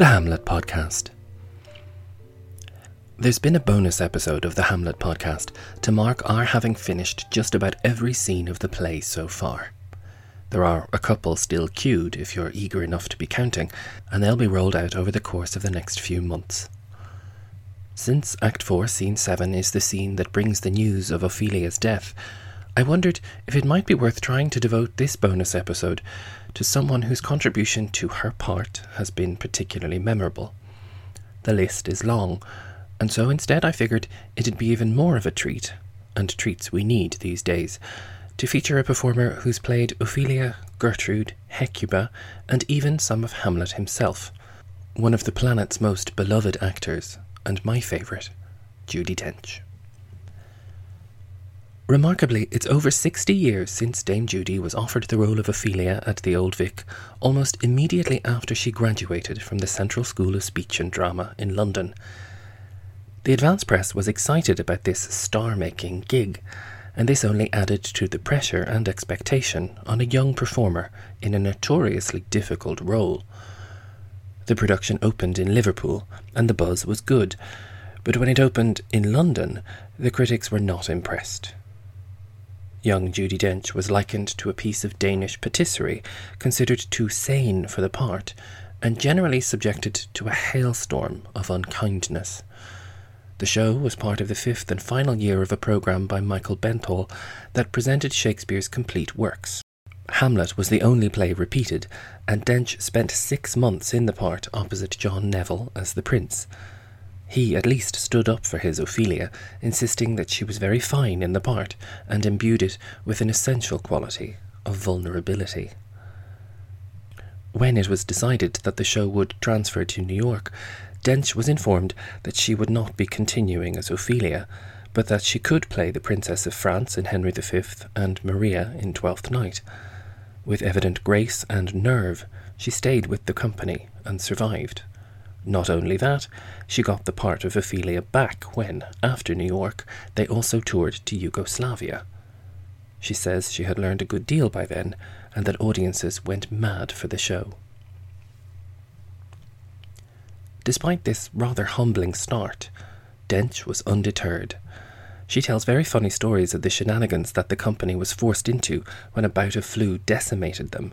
the Hamlet Podcast. There's been a bonus episode of the Hamlet Podcast to mark our having finished just about every scene of the play so far. There are a couple still queued if you're eager enough to be counting, and they'll be rolled out over the course of the next few months. Since Act 4, Scene 7 is the scene that brings the news of Ophelia's death, I wondered if it might be worth trying to devote this bonus episode to someone whose contribution to her part has been particularly memorable. The list is long, and so instead I figured it'd be even more of a treat, and treats we need these days, to feature a performer who's played Ophelia, Gertrude, Hecuba, and even some of Hamlet himself. One of the planet's most beloved actors, and my favourite, Judi Dench. Remarkably, it's over 60 years since Dame Judi was offered the role of Ophelia at the Old Vic, almost immediately after she graduated from the Central School of Speech and Drama in London. The advance press was excited about this star making gig, and this only added to the pressure and expectation on a young performer in a notoriously difficult role. The production opened in Liverpool, and the buzz was good, but when it opened in London, the critics were not impressed. Young Judi Dench was likened to a piece of Danish patisserie, considered too sane for the part, and generally subjected to a hailstorm of unkindness. The show was part of the fifth and final year of a programme by Michael Benthall that presented Shakespeare's complete works. Hamlet was the only play repeated, and Dench spent six months in the part opposite John Neville as the prince. He at least stood up for his Ophelia, insisting that she was very fine in the part and imbued it with an essential quality of vulnerability. When it was decided that the show would transfer to New York, Dench was informed that she would not be continuing as Ophelia, but that she could play the Princess of France in Henry V and Maria in Twelfth Night. With evident grace and nerve, she stayed with the company and survived. Not only that, she got the part of Ophelia back when, after New York, they also toured to Yugoslavia. She says she had learned a good deal by then, and that audiences went mad for the show. Despite this rather humbling start, Dench was undeterred. She tells very funny stories of the shenanigans that the company was forced into when a bout of flu decimated them,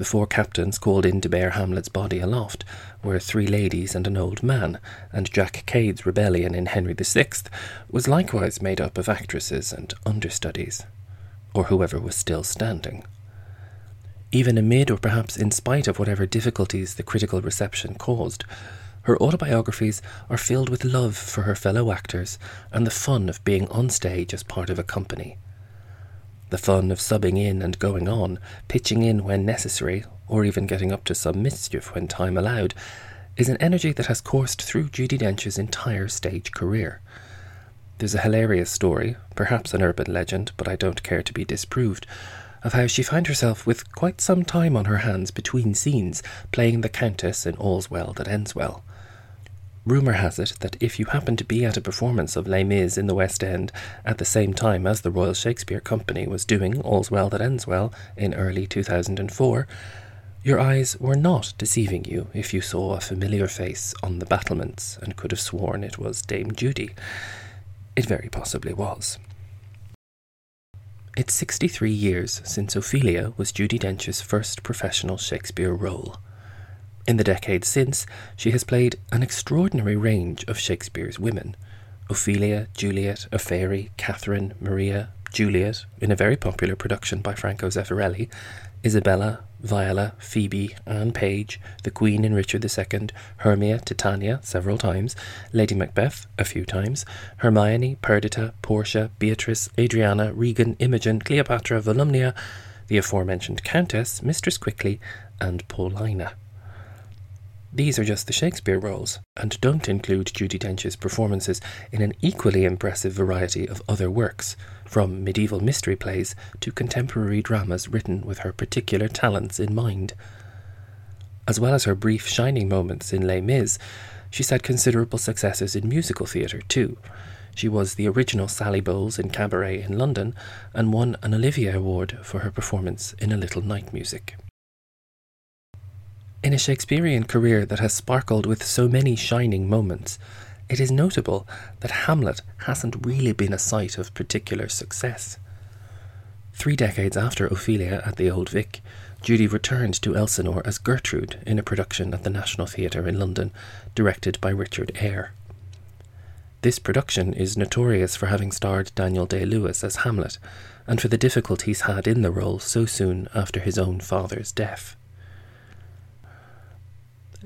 the four captains called in to bear Hamlet's body aloft were three ladies and an old man, and Jack Cade's rebellion in Henry VI was likewise made up of actresses and understudies, or whoever was still standing. Even amid, or perhaps in spite of whatever difficulties the critical reception caused, her autobiographies are filled with love for her fellow actors and the fun of being on stage as part of a company. The fun of subbing in and going on, pitching in when necessary, or even getting up to some mischief when time allowed, is an energy that has coursed through Judi Dench's entire stage career. There's a hilarious story, perhaps an urban legend, but I don't care to be disproved, of how she found herself with quite some time on her hands between scenes, playing the Countess in All's Well That Ends Well. Rumour has it that if you happen to be at a performance of Les Mis in the West End at the same time as the Royal Shakespeare Company was doing All's Well That Ends Well in early 2004, your eyes were not deceiving you if you saw a familiar face on the battlements and could have sworn it was Dame Judi. It very possibly was. It's 63 years since Ophelia was Judi Dench's first professional Shakespeare role. In the decades since, she has played an extraordinary range of Shakespeare's women Ophelia, Juliet, Ophery, Catherine, Maria, Juliet, in a very popular production by Franco Zeffirelli, Isabella, Viola, Phoebe, Anne Page, the Queen in Richard II, Hermia, Titania, several times, Lady Macbeth, a few times, Hermione, Perdita, Portia, Beatrice, Adriana, Regan, Imogen, Cleopatra, Volumnia, the aforementioned Countess, Mistress Quickly, and Paulina. These are just the Shakespeare roles, and don't include Judi Dench's performances in an equally impressive variety of other works, from medieval mystery plays to contemporary dramas written with her particular talents in mind. As well as her brief shining moments in Les Mis, she's had considerable successes in musical theatre too. She was the original Sally Bowles in Cabaret in London and won an Olivier Award for her performance in A Little Night Music. In a Shakespearean career that has sparkled with so many shining moments, it is notable that Hamlet hasn't really been a site of particular success. Three decades after Ophelia at the Old Vic, Judi returned to Elsinore as Gertrude in a production at the National Theatre in London, directed by Richard Eyre. This production is notorious for having starred Daniel Day Lewis as Hamlet, and for the difficulties had in the role so soon after his own father's death.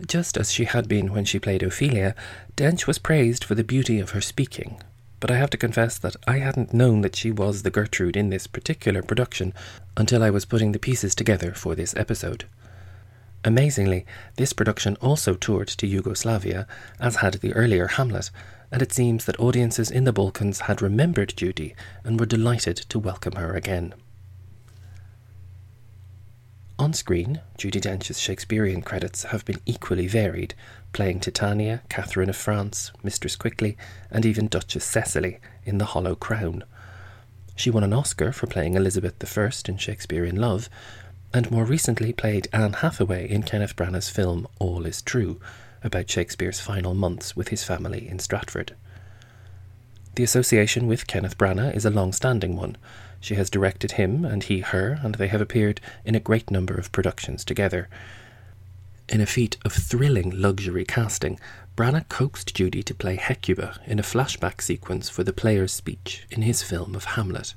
Just as she had been when she played Ophelia, Dench was praised for the beauty of her speaking, but I have to confess that I hadn't known that she was the Gertrude in this particular production until I was putting the pieces together for this episode. Amazingly, this production also toured to Yugoslavia, as had the earlier Hamlet, and it seems that audiences in the Balkans had remembered Judi and were delighted to welcome her again. On screen, Judi Dench's Shakespearean credits have been equally varied, playing Titania, Catherine of France, Mistress Quickly, and even Duchess Cecily in The Hollow Crown. She won an Oscar for playing Elizabeth I in Shakespeare in Love, and more recently played Anne Hathaway in Kenneth Branagh's film All Is True, about Shakespeare's final months with his family in Stratford. The association with Kenneth Branagh is a long standing one, she has directed him, and he her, and they have appeared in a great number of productions together. In a feat of thrilling luxury casting, Branagh coaxed Judi to play Hecuba in a flashback sequence for the player's speech in his film of Hamlet.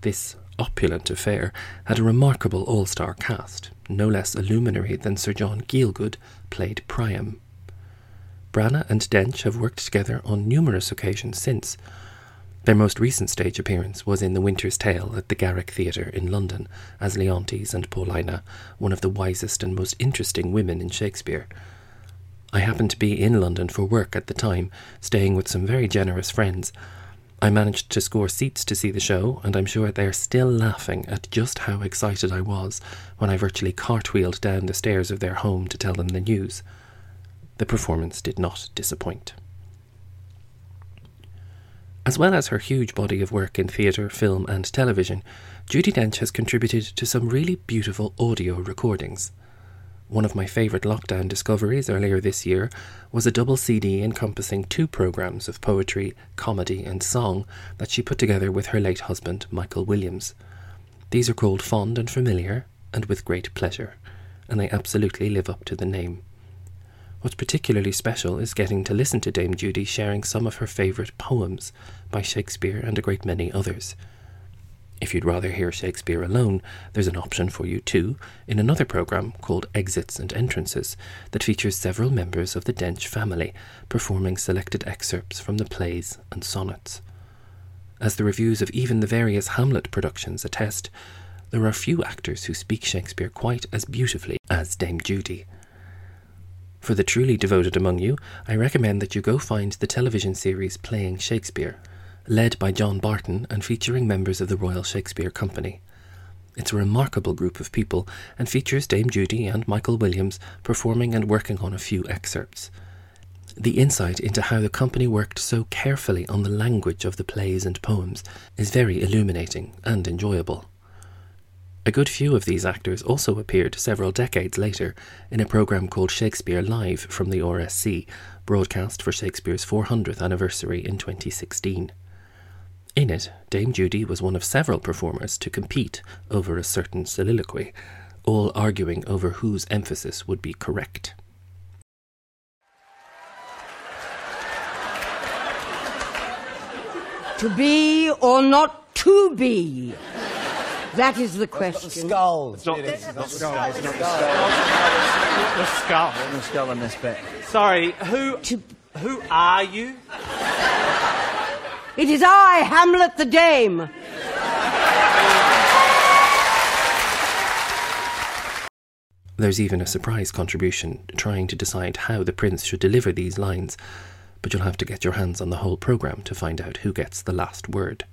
This opulent affair had a remarkable all star cast, no less a luminary than Sir John Gielgud played Priam. Branagh and Dench have worked together on numerous occasions since, their most recent stage appearance was in The Winter's Tale at the Garrick Theatre in London as Leontes and Paulina, one of the wisest and most interesting women in Shakespeare. I happened to be in London for work at the time, staying with some very generous friends. I managed to score seats to see the show, and I'm sure they're still laughing at just how excited I was when I virtually cartwheeled down the stairs of their home to tell them the news. The performance did not disappoint. As well as her huge body of work in theatre, film, and television, Judi Dench has contributed to some really beautiful audio recordings. One of my favourite lockdown discoveries earlier this year was a double CD encompassing two programmes of poetry, comedy, and song that she put together with her late husband, Michael Williams. These are called Fond and Familiar, and With Great Pleasure, and they absolutely live up to the name. What's particularly special is getting to listen to Dame Judi sharing some of her favourite poems by Shakespeare and a great many others. If you'd rather hear Shakespeare alone, there's an option for you too in another programme called Exits and Entrances that features several members of the Dench family performing selected excerpts from the plays and sonnets. As the reviews of even the various Hamlet productions attest, there are few actors who speak Shakespeare quite as beautifully as Dame Judi. For the truly devoted among you, I recommend that you go find the television series Playing Shakespeare, led by John Barton and featuring members of the Royal Shakespeare Company. It's a remarkable group of people and features Dame Judi and Michael Williams performing and working on a few excerpts. The insight into how the company worked so carefully on the language of the plays and poems is very illuminating and enjoyable. A good few of these actors also appeared several decades later in a programme called Shakespeare Live from the RSC, broadcast for Shakespeare's 400th anniversary in 2016. In it, Dame Judi was one of several performers to compete over a certain soliloquy, all arguing over whose emphasis would be correct. To be or not to be? That is the question. The skull. It's not, it's not the skull. It's not the skull. skull. The skull. The skull on this bit. Sorry, who who are you? It is I, Hamlet the Dame. There's even a surprise contribution trying to decide how the prince should deliver these lines, but you'll have to get your hands on the whole programme to find out who gets the last word.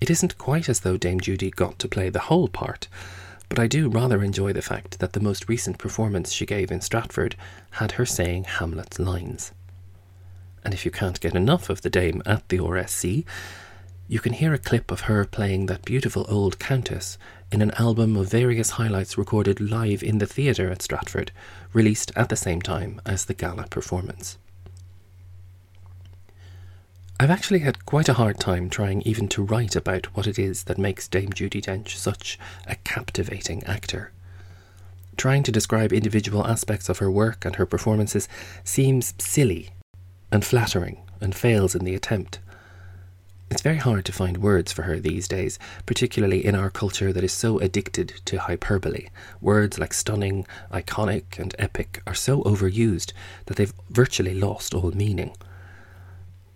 It isn't quite as though Dame Judi got to play the whole part, but I do rather enjoy the fact that the most recent performance she gave in Stratford had her saying Hamlet's lines. And if you can't get enough of the Dame at the RSC, you can hear a clip of her playing that beautiful old countess in an album of various highlights recorded live in the theatre at Stratford, released at the same time as the gala performance. I've actually had quite a hard time trying even to write about what it is that makes Dame Judi Dench such a captivating actor. Trying to describe individual aspects of her work and her performances seems silly and flattering and fails in the attempt. It's very hard to find words for her these days, particularly in our culture that is so addicted to hyperbole. Words like stunning, iconic, and epic are so overused that they've virtually lost all meaning.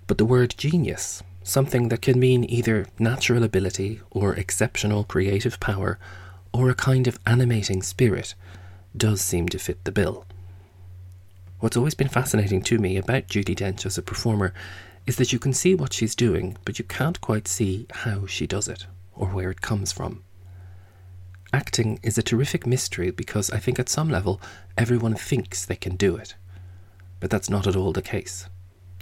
But the word genius, something that can mean either natural ability or exceptional creative power or a kind of animating spirit, does seem to fit the bill. What's always been fascinating to me about Judi Dench as a performer is that you can see what she's doing, but you can't quite see how she does it or where it comes from. Acting is a terrific mystery because I think at some level everyone thinks they can do it. But that's not at all the case.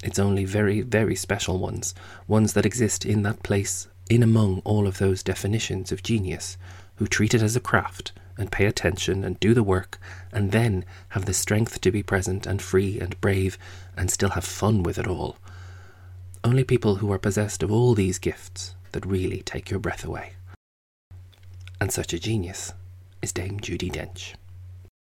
It's only very, very special ones, ones that exist in that place, in among all of those definitions of genius, who treat it as a craft and pay attention and do the work, and then have the strength to be present and free and brave and still have fun with it all. Only people who are possessed of all these gifts that really take your breath away. And such a genius is Dame Judi Dench.